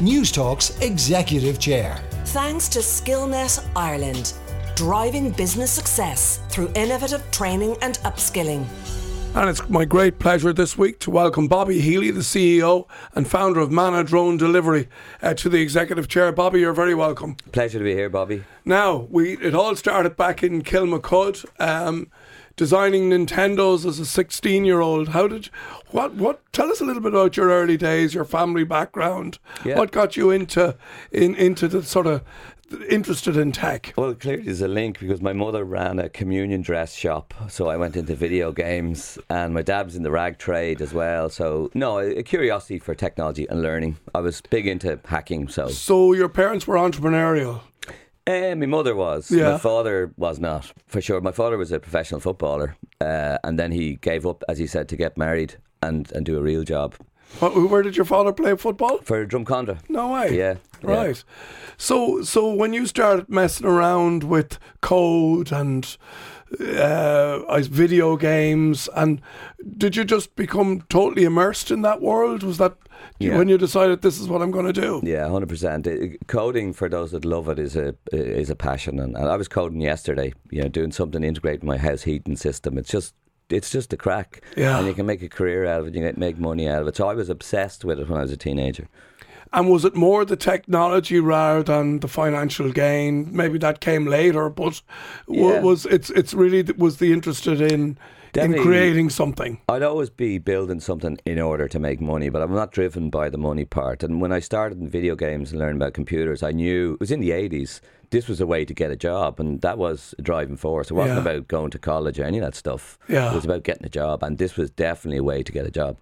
Newstalk's Executive Chair. Thanks to Skillnet Ireland, driving business success through innovative training and upskilling. And it's my great pleasure this week to welcome Bobby Healy, the CEO and founder of Manna Drone Delivery, uh, to the executive chair. Bobby, you're very welcome. Pleasure to be here, Bobby. Now, we it all started back in Kilmacud, um, designing Nintendos as a 16 year old. How did you, what what? Tell us a little bit about your early days, your family background. Yeah. What got you into in into the sort of interested in tech? Well, clearly there's a link because my mother ran a communion dress shop, so I went into video games, and my dad was in the rag trade as well. So no, a curiosity for technology and learning. I was big into hacking, so. So your parents were entrepreneurial. Uh, my mother was. Yeah. My father was not, for sure. My father was a professional footballer, uh, and then he gave up, as he said, to get married and, and do a real job where did your father play football? for Drumcondra. No way. Yeah, yeah. Right. So so when you started messing around with code and uh, video games, and did you just become totally immersed in that world? Was that Yeah. when you decided this is what I'm going to do? Yeah, hundred percent. Coding for those that love it is a is a passion, and, and I was coding yesterday. You know, doing something integrating my house heating system. It's just it's just a crack, Yeah. and you can make a career out of it. You can make money out of it. So I was obsessed with it when I was a teenager. And was it more the technology rather than the financial gain? Maybe that came later, but Yeah. was it's it's really was the interested in in creating something? I'd always be building something in order to make money, but I'm not driven by the money part. And when I started in video games and learning about computers, I knew it was in the 80s. This was a way to get a job, and that was a driving force. It wasn't Yeah. about going to college or any of that stuff. Yeah. It was about getting a job, and this was definitely a way to get a job.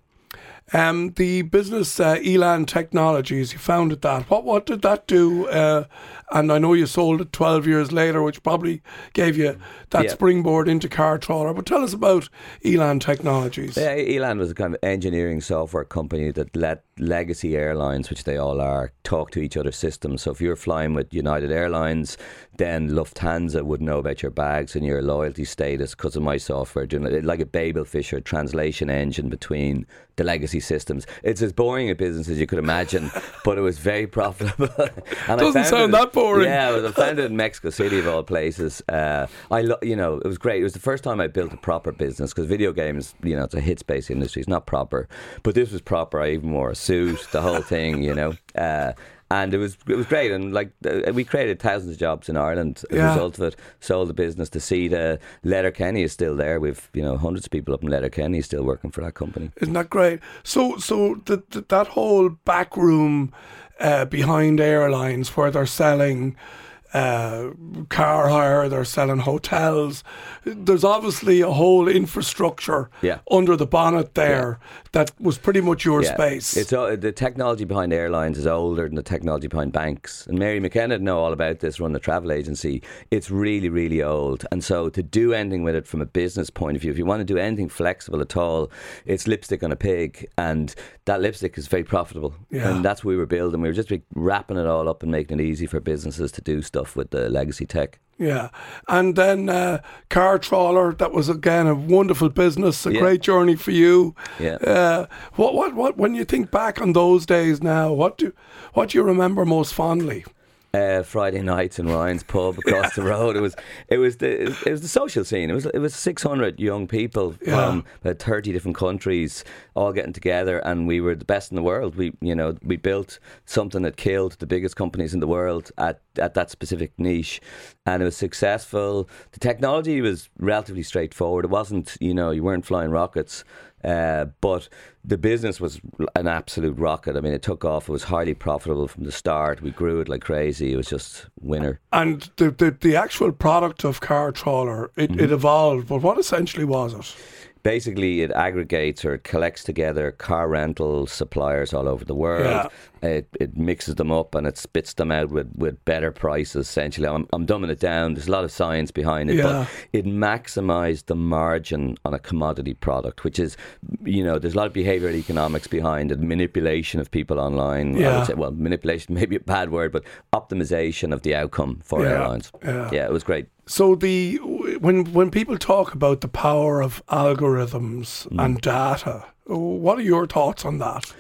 Um, the business uh, Elan Technologies, you founded that. What what did that do? Uh, and I know you sold it 12 years later, which probably gave you that Yeah. springboard into CarTrawler. But tell us about Elan Technologies. Yeah, Elan was a kind of engineering software company that let legacy airlines, which they all are, talk to each other's systems. So if you're flying with United Airlines, then Lufthansa would know about your bags and your loyalty status because of my software, doing like a Babel Fisher translation engine between the legacy systems. It's as boring a business as you could imagine, but it was very profitable. and Doesn't sound it- that boring. Yeah, it was founded in Mexico City of all places. Uh, I, lo- you know, it was great. It was the first time I built a proper business because video games, you know, it's a hit space industry. It's not proper, but this was proper. I even wore a suit, the whole thing, you know. Uh, and it was it was great, and like uh, we created thousands of jobs in Ireland as Yeah. a result of it. Sold the business to SITA. Letterkenny is still there. We've you know hundreds of people up in Letterkenny still working for that company. Isn't that great? So so the, the, that whole back room uh, behind airlines where they're selling uh, car hire, they're selling hotels. There's obviously a whole infrastructure Yeah. under the bonnet there that was pretty much your Yeah. space. It's uh, the technology behind airlines is older than the technology behind banks. And Mary McKenna know all about this. Run the travel agency. It's really, really old. And so to do anything with it from a business point of view, if you want to do anything flexible at all, it's lipstick on a pig, and that lipstick is very profitable. Yeah. And that's what we were building. We were just wrapping it all up and making it easy for businesses to do stuff with the legacy tech. Yeah, and then uh, CarTrawler. That was again a wonderful business, a Yeah. great journey for you. Yeah. Uh, what what what? When you think back on those days now, what do what do you remember most fondly? uh, Friday nights in Ryan's pub across the road. It was it was the it was the social scene. It was it was six hundred young people Yeah. from about thirty different countries all getting together, and we were the best in the world. We you know we built something that killed the biggest companies in the world at at that specific niche, and it was successful. The technology was relatively straightforward. It wasn't you know you weren't flying rockets. Uh, but the business was an absolute rocket. I mean, it took off. It was highly profitable from the start. We grew it like crazy. It was just winner. And the the, the actual product of CarTrawler, it, Mm-hmm. it evolved. But what essentially was it? Basically it aggregates or it collects together car rental suppliers all over the world. Yeah. It, it mixes them up and it spits them out with, with better prices. Essentially, I'm, I'm dumbing it down. There's a lot of science behind it, Yeah. but it maximised the margin on a commodity product, which is, you know, there's a lot of behavioural economics behind it, manipulation of people online. I Yeah. would say, well, manipulation may be a bad word, but optimization of the outcome for Yeah. airlines. Yeah. it was great. So the when when people talk about the power of algorithms Mm. and data, what are your thoughts on that?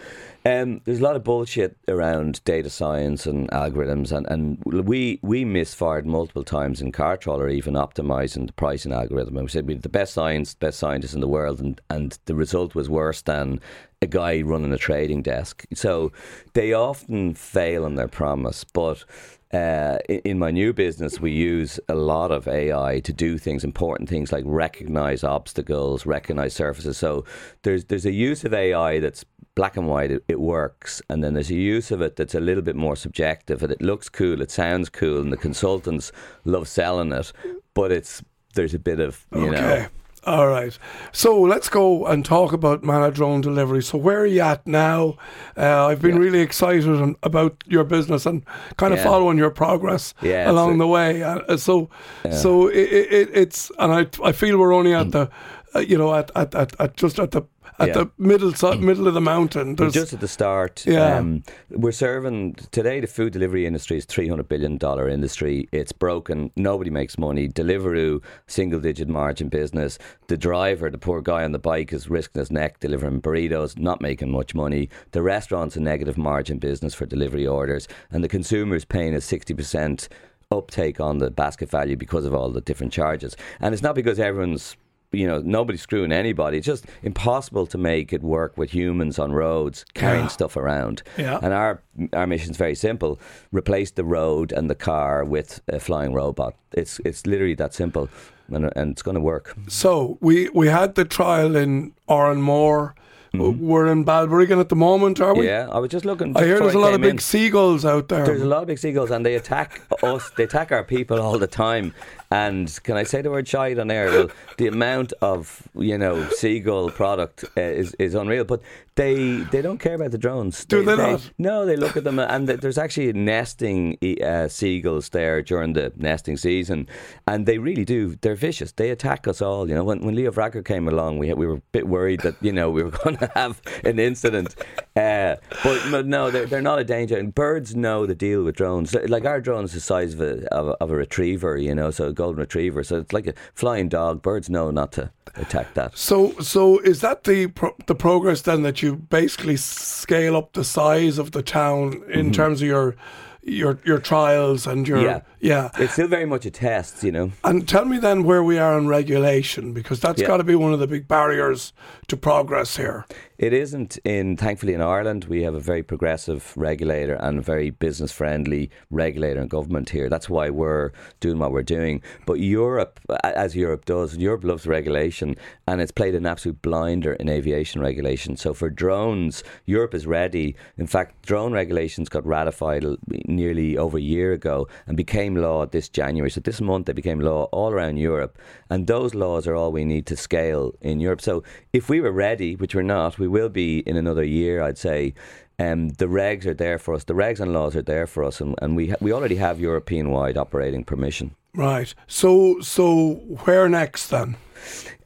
Um, there's a lot of bullshit around data science and algorithms, and, and we we misfired multiple times in CarTrawler, even optimizing the pricing algorithm. And we said we had the best science, best scientists in the world, and, and the result was worse than a guy running a trading desk. So they often fail on their promise, but. Uh, in, my new business, we use a lot of AI to do things, important things like recognize obstacles, recognize surfaces. So there's there's a use of AI that's black and white, it, it works, and then there's a use of it that's a little bit more subjective, and it looks cool, it sounds cool, and the consultants love selling it, but it's there's a bit of you know. All right. So let's go and talk about Manna Drone Delivery. So where are you at now? Uh, I've been really excited about your business and kind of Yeah. following your progress Yeah, along the way. Uh, so, so it, it, it's and I I feel we're only at the, uh, you know, at, at, at, at just at the at Yeah. the middle middle of the mountain. There's, just at the start. Yeah. Um, we're serving today. The food delivery industry is three hundred billion dollar industry. It's broken. Nobody makes money. Deliveroo, single digit margin business. The driver, the poor guy on the bike, is risking his neck delivering burritos, not making much money. The restaurant's a negative margin business for delivery orders, and the consumer's paying a sixty percent uptake on the basket value because of all the different charges. And it's not because everyone's you know, nobody's screwing anybody. It's just impossible to make it work with humans on roads carrying Yeah. stuff around. Yeah. And our our mission's very simple: replace the road and the car with a flying robot. It's it's literally that simple, and, and it's going to work. So we we had the trial in Oranmore. We're in Balbriggan at the moment, are we? Mm-hmm. Yeah, I was just looking. I hear there's a lot of big in. seagulls out there. There's a lot of big seagulls, and they attack us. They attack our people all the time. And can I say the word shite on air? Well, the amount of you know seagull product uh, is is unreal. But they they don't care about the drones. Do they not? No, they look at them, and there's actually nesting uh, seagulls there during the nesting season, and they really do. They're vicious. They attack us all. You know, when when Leo Varadkar came along, we we were a bit worried that you know we were going to have an incident. Uh, but, but no, they're, they're not a danger. And birds know the deal with drones. Like our drone is the size of a, of a of a retriever, you know, so a golden retriever. So it's like a flying dog. Birds know not to attack that. So, so is that the pro- the progress then that you basically scale up the size of the town in terms of your your your trials and your Mm-hmm. Yeah. Yeah. It's still very much a test, you know. And tell me then where we are on regulation because that's Yeah. got to be one of the big barriers to progress here. It isn't in, thankfully, in Ireland, we have a very progressive regulator and a very business friendly regulator and government here. That's why we're doing what we're doing. But Europe, as Europe does, Europe loves regulation and it's played an absolute blinder in aviation regulation. So for drones, Europe is ready. In fact, drone regulations got ratified nearly over a year ago and became law this January. So this month they became law all around Europe. And those laws are all we need to scale in Europe. So if we were ready, which we're not, we will be in another year, I'd say. Um, the regs are there for us. The regs and laws are there for us, and, and we ha- we already have European wide operating permission. Right. So, so where next then?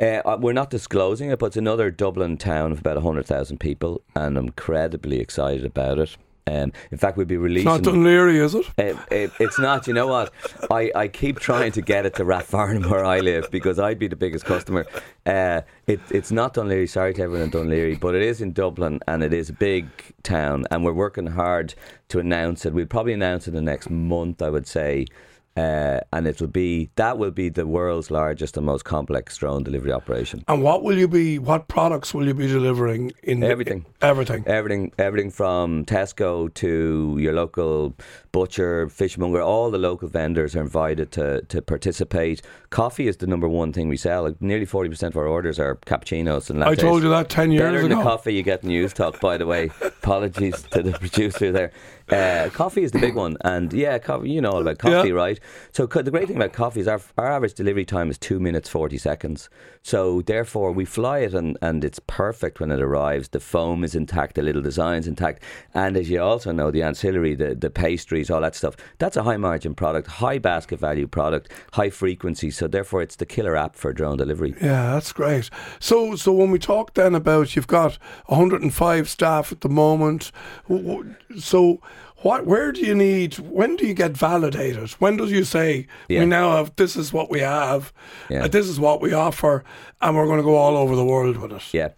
Uh, uh, we're not disclosing it, but it's another Dublin town of about 100,000 people, and I'm incredibly excited about it. Um, in fact, we'll be releasing. It's not Dún Laoghaire, is it? Uh, it, it's not. You know what? I, I keep trying to get it to Rathfarnham where I live because I'd be the biggest customer. Uh, it, it's not Dún Laoghaire. Sorry to everyone in Dún Laoghaire, but it is in Dublin and it is a big town, and we're working hard to announce it. We'll probably announce it in the next month, I would say. Uh, and it'll be that will be the world's largest and most complex drone delivery operation. And what will you be? What products will you be delivering in Everything. everything. Everything, everything from Tesco to your local butcher, fishmonger, all the local vendors are invited to, to participate. Coffee is the number one thing we sell. Like nearly forty percent of our orders are cappuccinos and lattes. I told you that ten years Better than the coffee you get in Newstalk, by the way. Apologies to the producer there. Uh, coffee is the big one, and yeah, coffee, you know all about coffee, Yeah. right? So co- the great thing about coffee is our, our average delivery time is two minutes forty seconds. So therefore, we fly it, and, and it's perfect when it arrives. The foam is intact, the little design's intact, and as you also know, the ancillary, the the pastries, all that stuff. That's a high margin product, high basket value product, high frequency. So therefore, it's the killer app for drone delivery. Yeah, that's great. So, so when we talk then about you've got 105 staff at the moment, so what? Where do you need? When do you get validated? When do you say Yeah. we now have this is what we have, Yeah. uh, this is what we offer, and we're going to go all over the world with it? Yeah.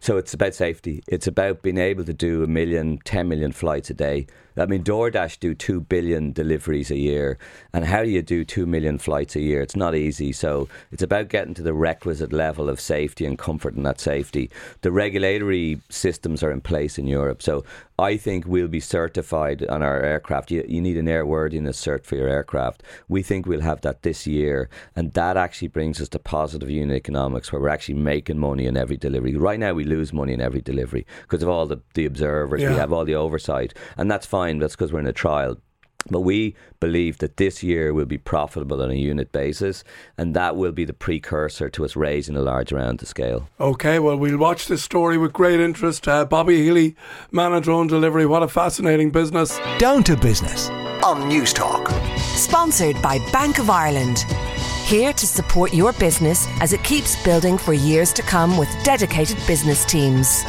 So it's about safety. It's about being able to do a million, 10 million flights a day. I mean, DoorDash do 2 billion deliveries a year. And how do you do 2 million flights a year? It's not easy. So it's about getting to the requisite level of safety and comfort in that safety. The regulatory systems are in place in Europe. So I think we'll be certified on our aircraft. You, you need an airworthiness cert for your aircraft. We think we'll have that this year. And that actually brings us to positive unit economics where we're actually making money in every delivery. Right now, we lose money in every delivery because of all the, the observers. We have all the oversight. And that's fine. That's because we're in a trial. But we believe that this year will be profitable on a unit basis, and that will be the precursor to us raising a large round to scale. Okay, well, we'll watch this story with great interest. Uh, Bobby Healy, Manna drone delivery. What a fascinating business. Down to business on Newstalk. Sponsored by Bank of Ireland. Here to support your business as it keeps building for years to come with dedicated business teams.